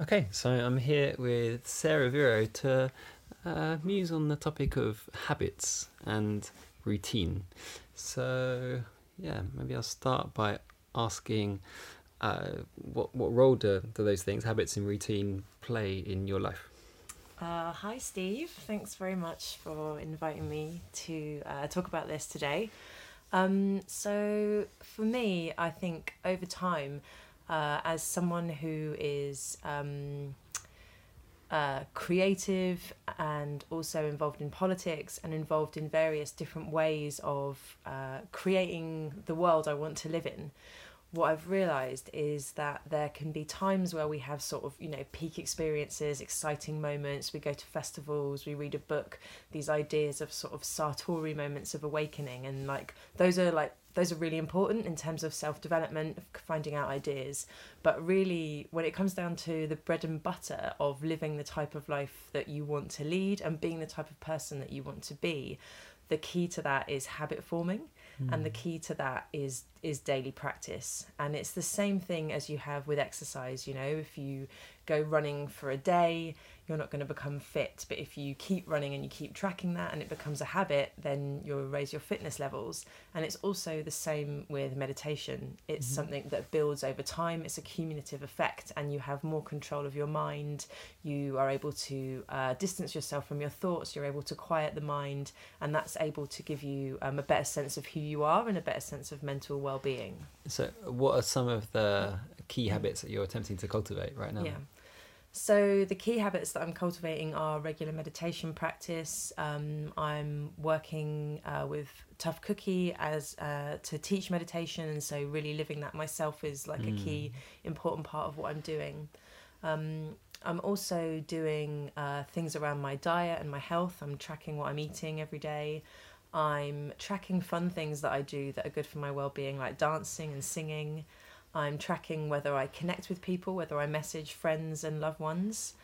Okay, so I'm here with Sarah Viro to uh, muse on the topic of habits and routine. So, yeah, maybe I'll start by asking uh, what what role do, do those things, habits and routine, play in your life? Uh, hi, Steve. Thanks very much for inviting me to uh, talk about this today. Um, so, for me, I think over time, uh, as someone who is um, uh, creative and also involved in politics and involved in various different ways of uh, creating the world I want to live in, what I've realized is that there can be times where we have sort of, you know, peak experiences, exciting moments. We go to festivals, we read a book, these ideas of sort of satori moments of awakening. And like, those are like, those are really important in terms of self development, finding out ideas. But really, when it comes down to the bread and butter of living the type of life that you want to lead and being the type of person that you want to be, the key to that is habit forming. Mm. And the hmm. key to that is is daily practice and it's the same thing as you have with exercise you know if you go running for a day you're not going to become fit but if you keep running and you keep tracking that and it becomes a habit then you'll raise your fitness levels and it's also the same with meditation it's mm-hmm. something that builds over time it's a cumulative effect and you have more control of your mind you are able to uh, distance yourself from your thoughts you're able to quiet the mind and that's able to give you um, a better sense of who you are and a better sense of mental well well-being. So, what are some of the key habits that you're attempting to cultivate right now? Yeah. So the key habits that I'm cultivating are regular meditation practice. Um, I'm working uh, with Tough Cookie as uh, to teach meditation, and so really living that myself is like mm. a key important part of what I'm doing. Um, I'm also doing uh, things around my diet and my health. I'm tracking what I'm eating every day. I'm tracking fun things that I do that are good for my well being, like dancing and singing. I'm tracking whether I connect with people, whether I message friends and loved ones.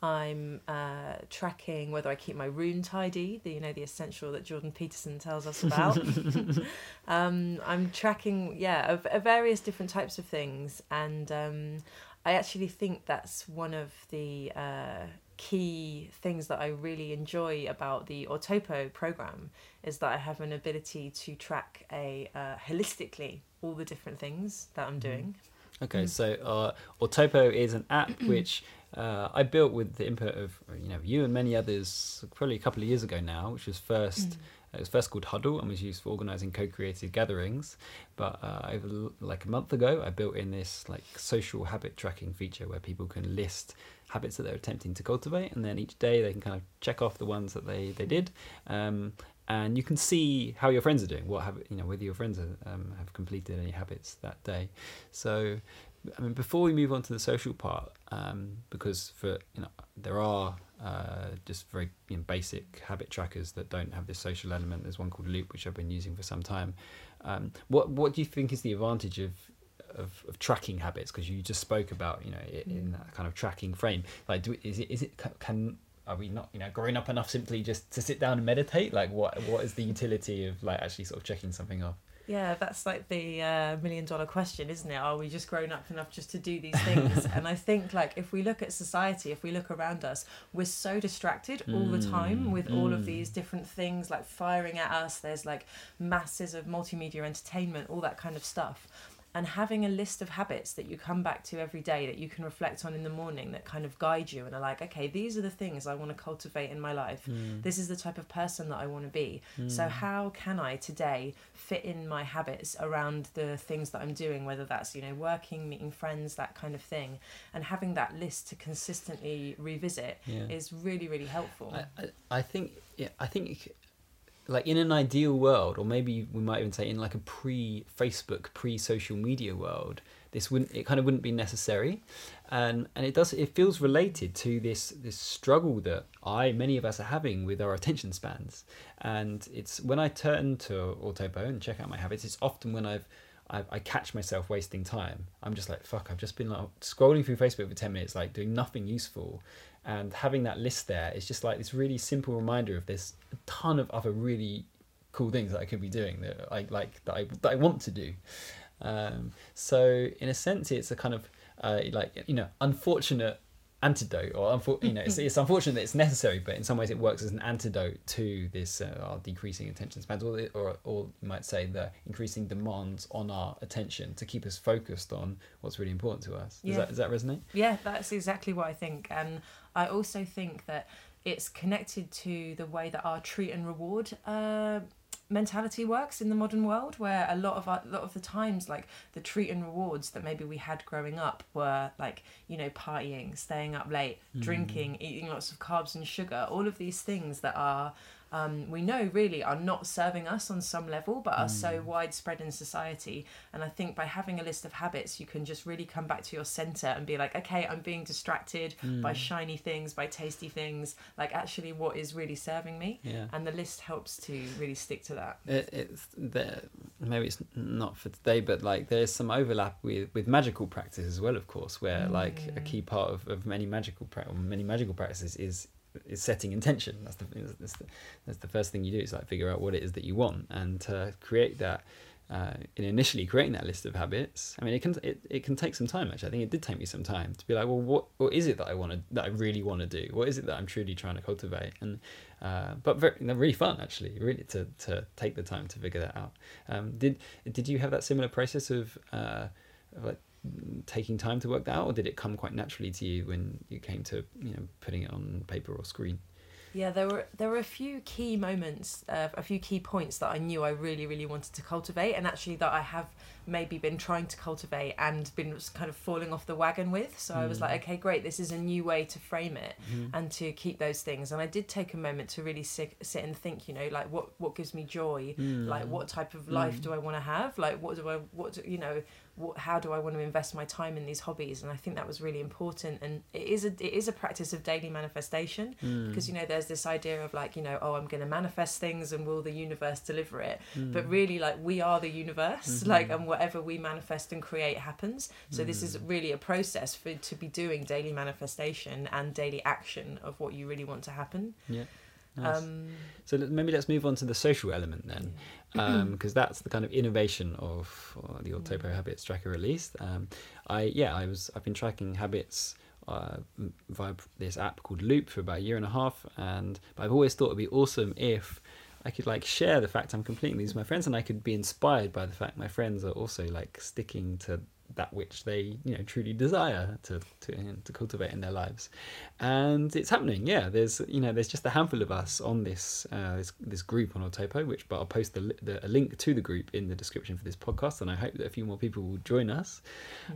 I'm uh, tracking whether I keep my room tidy, the you know the essential that Jordan Peterson tells us about. um, I'm tracking, yeah, of, of, various different types of things, and um, I actually think that's one of the uh, key things that I really enjoy about the Autopo program is that I have an ability to track a uh, holistically all the different things that I'm mm-hmm. doing. Okay, mm. so uh, Autopo is an app which uh, I built with the input of you know you and many others probably a couple of years ago now, which was first. Mm. It was first called Huddle and was used for organising co-created gatherings. But uh, over like a month ago, I built in this like social habit tracking feature where people can list habits that they're attempting to cultivate, and then each day they can kind of check off the ones that they they did, um, and you can see how your friends are doing, what have you know whether your friends are, um, have completed any habits that day. So, I mean, before we move on to the social part, um, because for you know there are uh, just very you know, basic habit trackers that don't have this social element. There's one called Loop, which I've been using for some time. Um, what what do you think is the advantage of of, of tracking habits because you just spoke about you know in that kind of tracking frame like do, is it is it can are we not you know growing up enough simply just to sit down and meditate? Like what what is the utility of like actually sort of checking something off? Yeah that's like the uh, million dollar question isn't it? Are we just grown up enough just to do these things? And i think like if we look at society if we look around us we're so distracted all the time mm, with mm. all of mm. these different things like firing at us. There's like masses of multimedia entertainment all that kind of stuff and having a list of habits that you come back to every day that you can reflect on in the morning that kind of guide you and are like okay these are the things i want to cultivate in my life mm. this is the type of person that i want to be mm. so how can i today fit in my habits around the things that i'm doing whether that's you know working meeting friends that kind of thing and having that list to consistently revisit yeah. is really really helpful I, I, I think yeah i think like in an ideal world, or maybe we might even say in like a pre-Facebook, pre-social media world, this wouldn't it kind of wouldn't be necessary, and and it does it feels related to this this struggle that I many of us are having with our attention spans, and it's when I turn to Autopo and check out my habits, it's often when I've I, I, catch myself wasting time. I'm just like, fuck, I've just been like scrolling through Facebook for 10 minutes, like doing nothing useful and having that list there is just like this really simple reminder of this a ton of other really cool things that I could be doing that I like that I that I want to do. Um, so in a sense, it's a kind of uh, like you know unfortunate antidote or unfor- you know it's, it's unfortunate that it's necessary but in some ways it works as an antidote to this uh, our decreasing attention spans or, the, or or you might say the increasing demands on our attention to keep us focused on what's really important to us does Yeah. that does that resonate Yeah, that's exactly what I think. And I also think that it's connected to the way that our treat and reward uh, mentality works in the modern world, where a lot of our, a lot of the times, like the treat and rewards that maybe we had growing up were like you know partying, staying up late, mm. drinking, eating lots of carbs and sugar, all of these things that are um, we know really are not serving us on some level, but are so mm. widespread in society. And I think by having a list of habits, you can just really come back to your center and be like, okay, I'm being distracted mm. by shiny things, by tasty things. Like, actually, what is really serving me? yeah And the list helps to really stick to that. it, it's there maybe it's not for today but like there's some overlap with with magical practice as well of course where like a mm. key part of, of many magical pra- many magical practices is is setting intention that's the, that's the that's the first thing you do is like figure out what it is that you want and to create that uh, in initially creating that list of habits, I mean, it can it, it can take some time. Actually, I think it did take me some time to be like, well, what what is it that I want to that I really want to do? What is it that I'm truly trying to cultivate? And uh, but very really fun actually, really to to take the time to figure that out. Um, did did you have that similar process of, uh, of like taking time to work that out, or did it come quite naturally to you when you came to you know putting it on paper or screen? Yeah, there were there were a few key moments, uh, a few key points that I knew I really really wanted to cultivate, and actually that I have maybe been trying to cultivate and been kind of falling off the wagon with. So I was like, mm. okay, great, this is a new way to frame it mm-hmm. and to keep those things. And I did take a moment to really sit, sit and think, you know, like what what gives me joy, mm. like what type of life mm. do I want to have, like what do I what do, you know what, how do I want to invest my time in these hobbies? And I think that was really important. And it is a it is a practice of daily manifestation because you know there's this idea of like you know oh I'm going to manifest things and will the universe deliver it? But really like we are the universe, like and whatever we manifest and create happens. So this is really a process for to be doing daily manifestation and daily action of what you really want to happen. Yeah. Nice. Um, So maybe let's move on to the social element then, because that's the kind of innovation of uh, the Autopo Habits Tracker released. Um, I yeah, I was I've been tracking habits uh, via this app called Loop for about a year and a half, and but I've always thought it'd be awesome if I could like share the fact I'm completing these with my friends, and I could be inspired by the fact my friends are also like sticking to that which they you know truly desire to to to cultivate in their lives. And it's happening yeah. There's you know there's just a handful of us on this uh, this, this group on Autopo which but I'll post the, the a link to the group in the description for this podcast and I hope that a few more people will join us.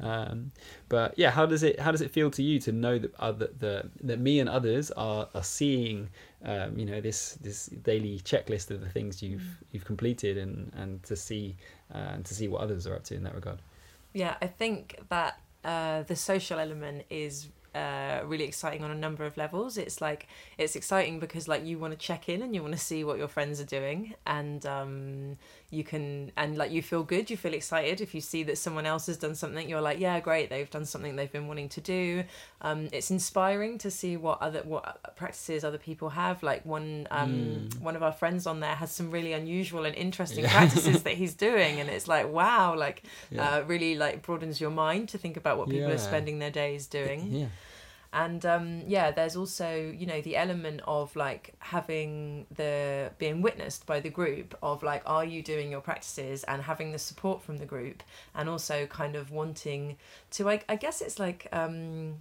Um, but yeah how does it how does it feel to you to know that other the that me and others are are seeing um, you know this this daily checklist of the things you've you've completed and and to see uh, and to see what others are up to in that regard Yeah, I think that uh, the social element is uh, really exciting on a number of levels. It's like it's exciting because like you want to check in and you want to see what your friends are doing, and um, you can and like you feel good, you feel excited if you see that someone else has done something. You're like, yeah, great, they've done something they've been wanting to do. Um, it's inspiring to see what other what practices other people have. Like one um, one of our friends on there has some really unusual and interesting Yeah. practices that he's doing, and it's like wow, like Yeah. uh, really like broadens your mind to think about what people are spending their days doing yeah and um, yeah there's also you know the element of like having the being witnessed by the group of like are you doing your practices and having the support from the group and also kind of wanting to i, I guess it's like um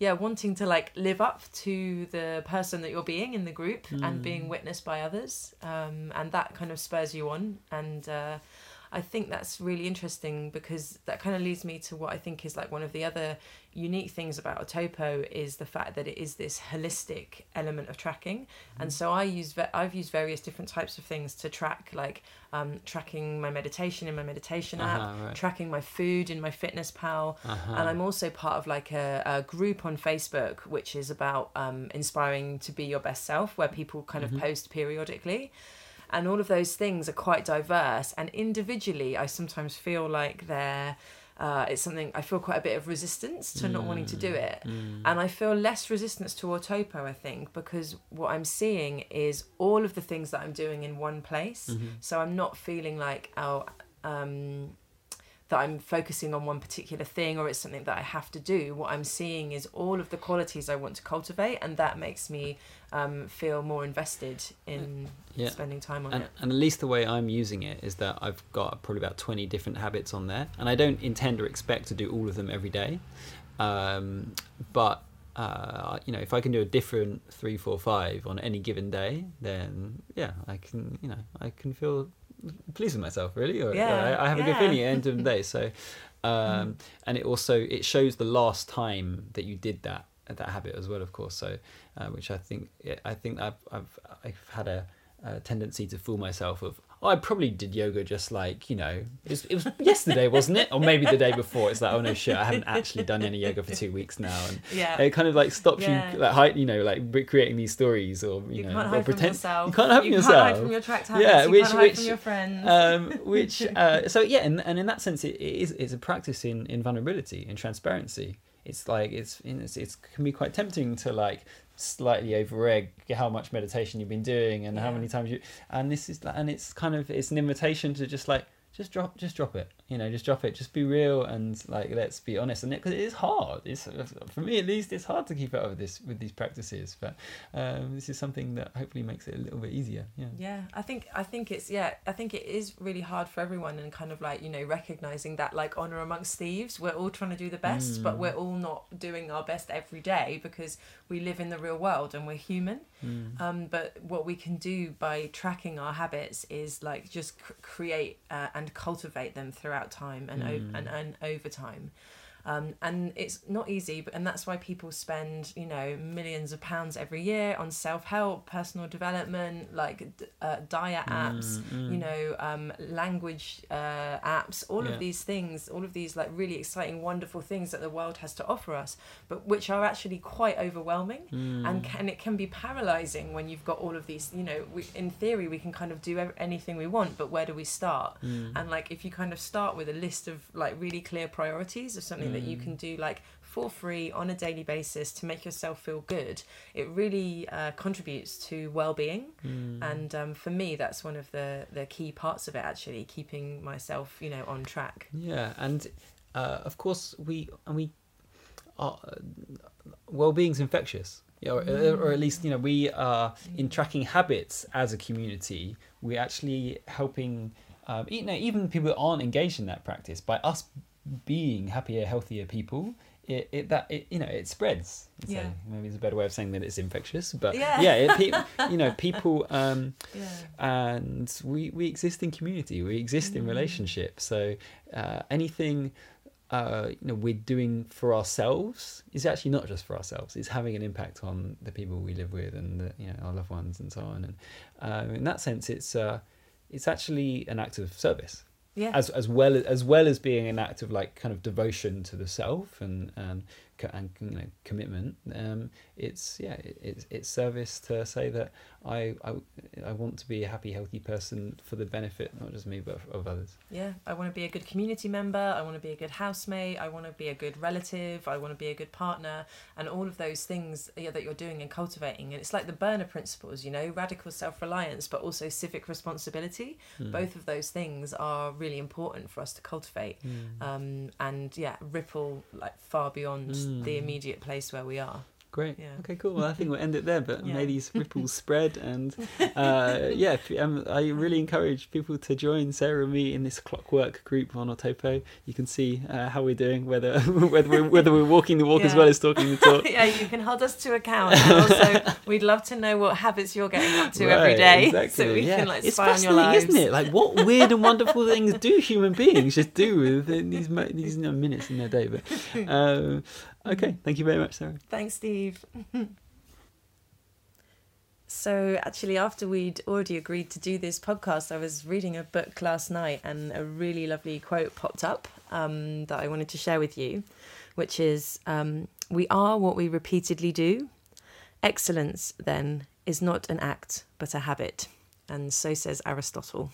yeah wanting to like live up to the person that you're being in the group and being witnessed by others. Um, and that kind of spurs you on and uh, I think that's really interesting because that kind of leads me to what I think is like one of the other unique things about Autopo is the fact that it is this holistic element of tracking. And so I use ve- I've used various different types of things to track like um, tracking my meditation in my meditation app, Uh-huh, right. tracking my food in MyFitnessPal, Uh-huh. and I'm also part of like a, a group on Facebook which is about um, inspiring to be your best self, where people kind of post periodically and all of those things are quite diverse. And individually i sometimes feel like they're uh, it's something i feel quite a bit of resistance to not wanting to do it. And i feel less resistance to autopo i think because what i'm seeing is all of the things that i'm doing in one place. So i'm not feeling like oh um, that I'm focusing on one particular thing or it's something that I have to do. What I'm seeing is all of the qualities I want to cultivate, and that makes me um, feel more invested in Yeah. spending time on and, it. and at least the way I'm using it is that I've got probably about 20 different habits on there, and I don't intend or expect to do all of them every day. Um, but uh, you know, if I can do a different three, four, five on any given day, then yeah, I can. You know, I can feel pleased with myself really. Or, Yeah, I, I have a good feeling at the end of the day. So, um, and it also it shows the last time that you did that that habit as well, of course. So, uh, which I think I think I've I've I've had a, a tendency to fool myself of I probably did yoga just like you know it was, it was yesterday, wasn't it? Or maybe the day before. It's like oh no shit, I haven't actually done any yoga for two weeks now, and Yeah. it kind of like stops Yeah. you like hide, you know, like creating these stories or you, You know, can't or from pretend yourself. you can't hide from you yourself. can't hide from your tracked habits. Yeah, you which- can't hide which, from your friends. um, which uh, so yeah, and, and in that sense, it, it is it's a practice in, in vulnerability and transparency. It's like it's it's it's can be quite tempting to like slightly over egg how much meditation you've been doing and how many times you and this is and it's kind of it's an invitation to just like just drop just drop it you know just drop it. Just be real and like let's be honest. And it because it is hard. It's for me at least it's hard to keep up with this with these practices. But um, this is something that hopefully makes it a little bit easier. Yeah. Yeah, I think I think it's yeah, I think it is really hard for everyone and kind of like, you know, recognizing that like honor amongst thieves, we're all trying to do the best, but Mm. we're all not doing our best every day because we live in the real world and we're human. Mm. Um, but what we can do by tracking our habits is like just c- create uh, and cultivate them throughout time and o- Mm. and, and over time. Um, and it's not easy, but and that's why people spend you know millions of pounds every year on self help, personal development, like uh, diet apps, Mm, mm. you know, um, language uh, apps, all Yeah. of these things, all of these like really exciting, wonderful things that the world has to offer us, but which are actually quite overwhelming Mm. and can it can be paralyzing when you've got all of these you know we, in theory we can kind of do anything we want but where do we start Mm. and like if you kind of start with a list of like really clear priorities of something that you Mm. can do like for free on a daily basis to make yourself feel good it really uh, contributes to well-being Mm. and um, for me that's one of the the key parts of it actually keeping myself you know on track Yeah, and uh, of course we and we are well-being's infectious. Yeah, or, or at least you know we are in tracking habits as a community. We're actually helping, um, you know, even people that aren't engaged in that practice by us being happier, healthier people. It, it that it, you know it spreads. Say. Yeah. maybe it's a better way of saying that it's infectious, but Yeah. yeah, it, pe- you know people. Um, yeah and we we exist in community we exist in Mm. relationship so uh, anything uh, you know we're doing for ourselves is actually not just for ourselves it's having an impact on the people we live with and the, you know our loved ones and so on and uh, in that sense it's uh, it's actually an act of service yeah. as as well as, well as being an act of like kind of devotion to the self and and and you know, commitment um it's yeah it's it's service to say that I, I I want to be a happy healthy person for the benefit not just me but of, others Yeah, I want to be a good community member. I want to be a good housemate. I want to be a good relative. I want to be a good partner, and all of those things yeah, that you're doing and cultivating. And it's like the Burner principles, you know, radical self reliance, but also civic responsibility. Mm. Both of those things are really important for us to cultivate, Mm. um, and yeah, ripple like far beyond the Mm. immediate place where we are. Great Yeah. okay cool well I think we'll end it there but Yeah. may these ripples spread and uh, yeah um, I really encourage people to join Sarah and me in this clockwork group on Autopo you can see uh, how we're doing whether whether we're, whether we're walking the walk as well as talking the talk yeah, you can hold us to account. And also, we'd love to know what habits you're getting up to every Right, day, exactly, so we yeah. can like it's spy on your fascinating, lives. isn't it? Like what weird and wonderful things do human beings just do within these these you know, minutes in their day? But um, okay, thank you very much, Sarah. Thanks, Steve. so, actually, after we'd already agreed to do this podcast, I was reading a book last night and a really lovely quote popped up um, that I wanted to share with you, which is um, We are what we repeatedly do. Excellence, then, is not an act, but a habit. And so says Aristotle.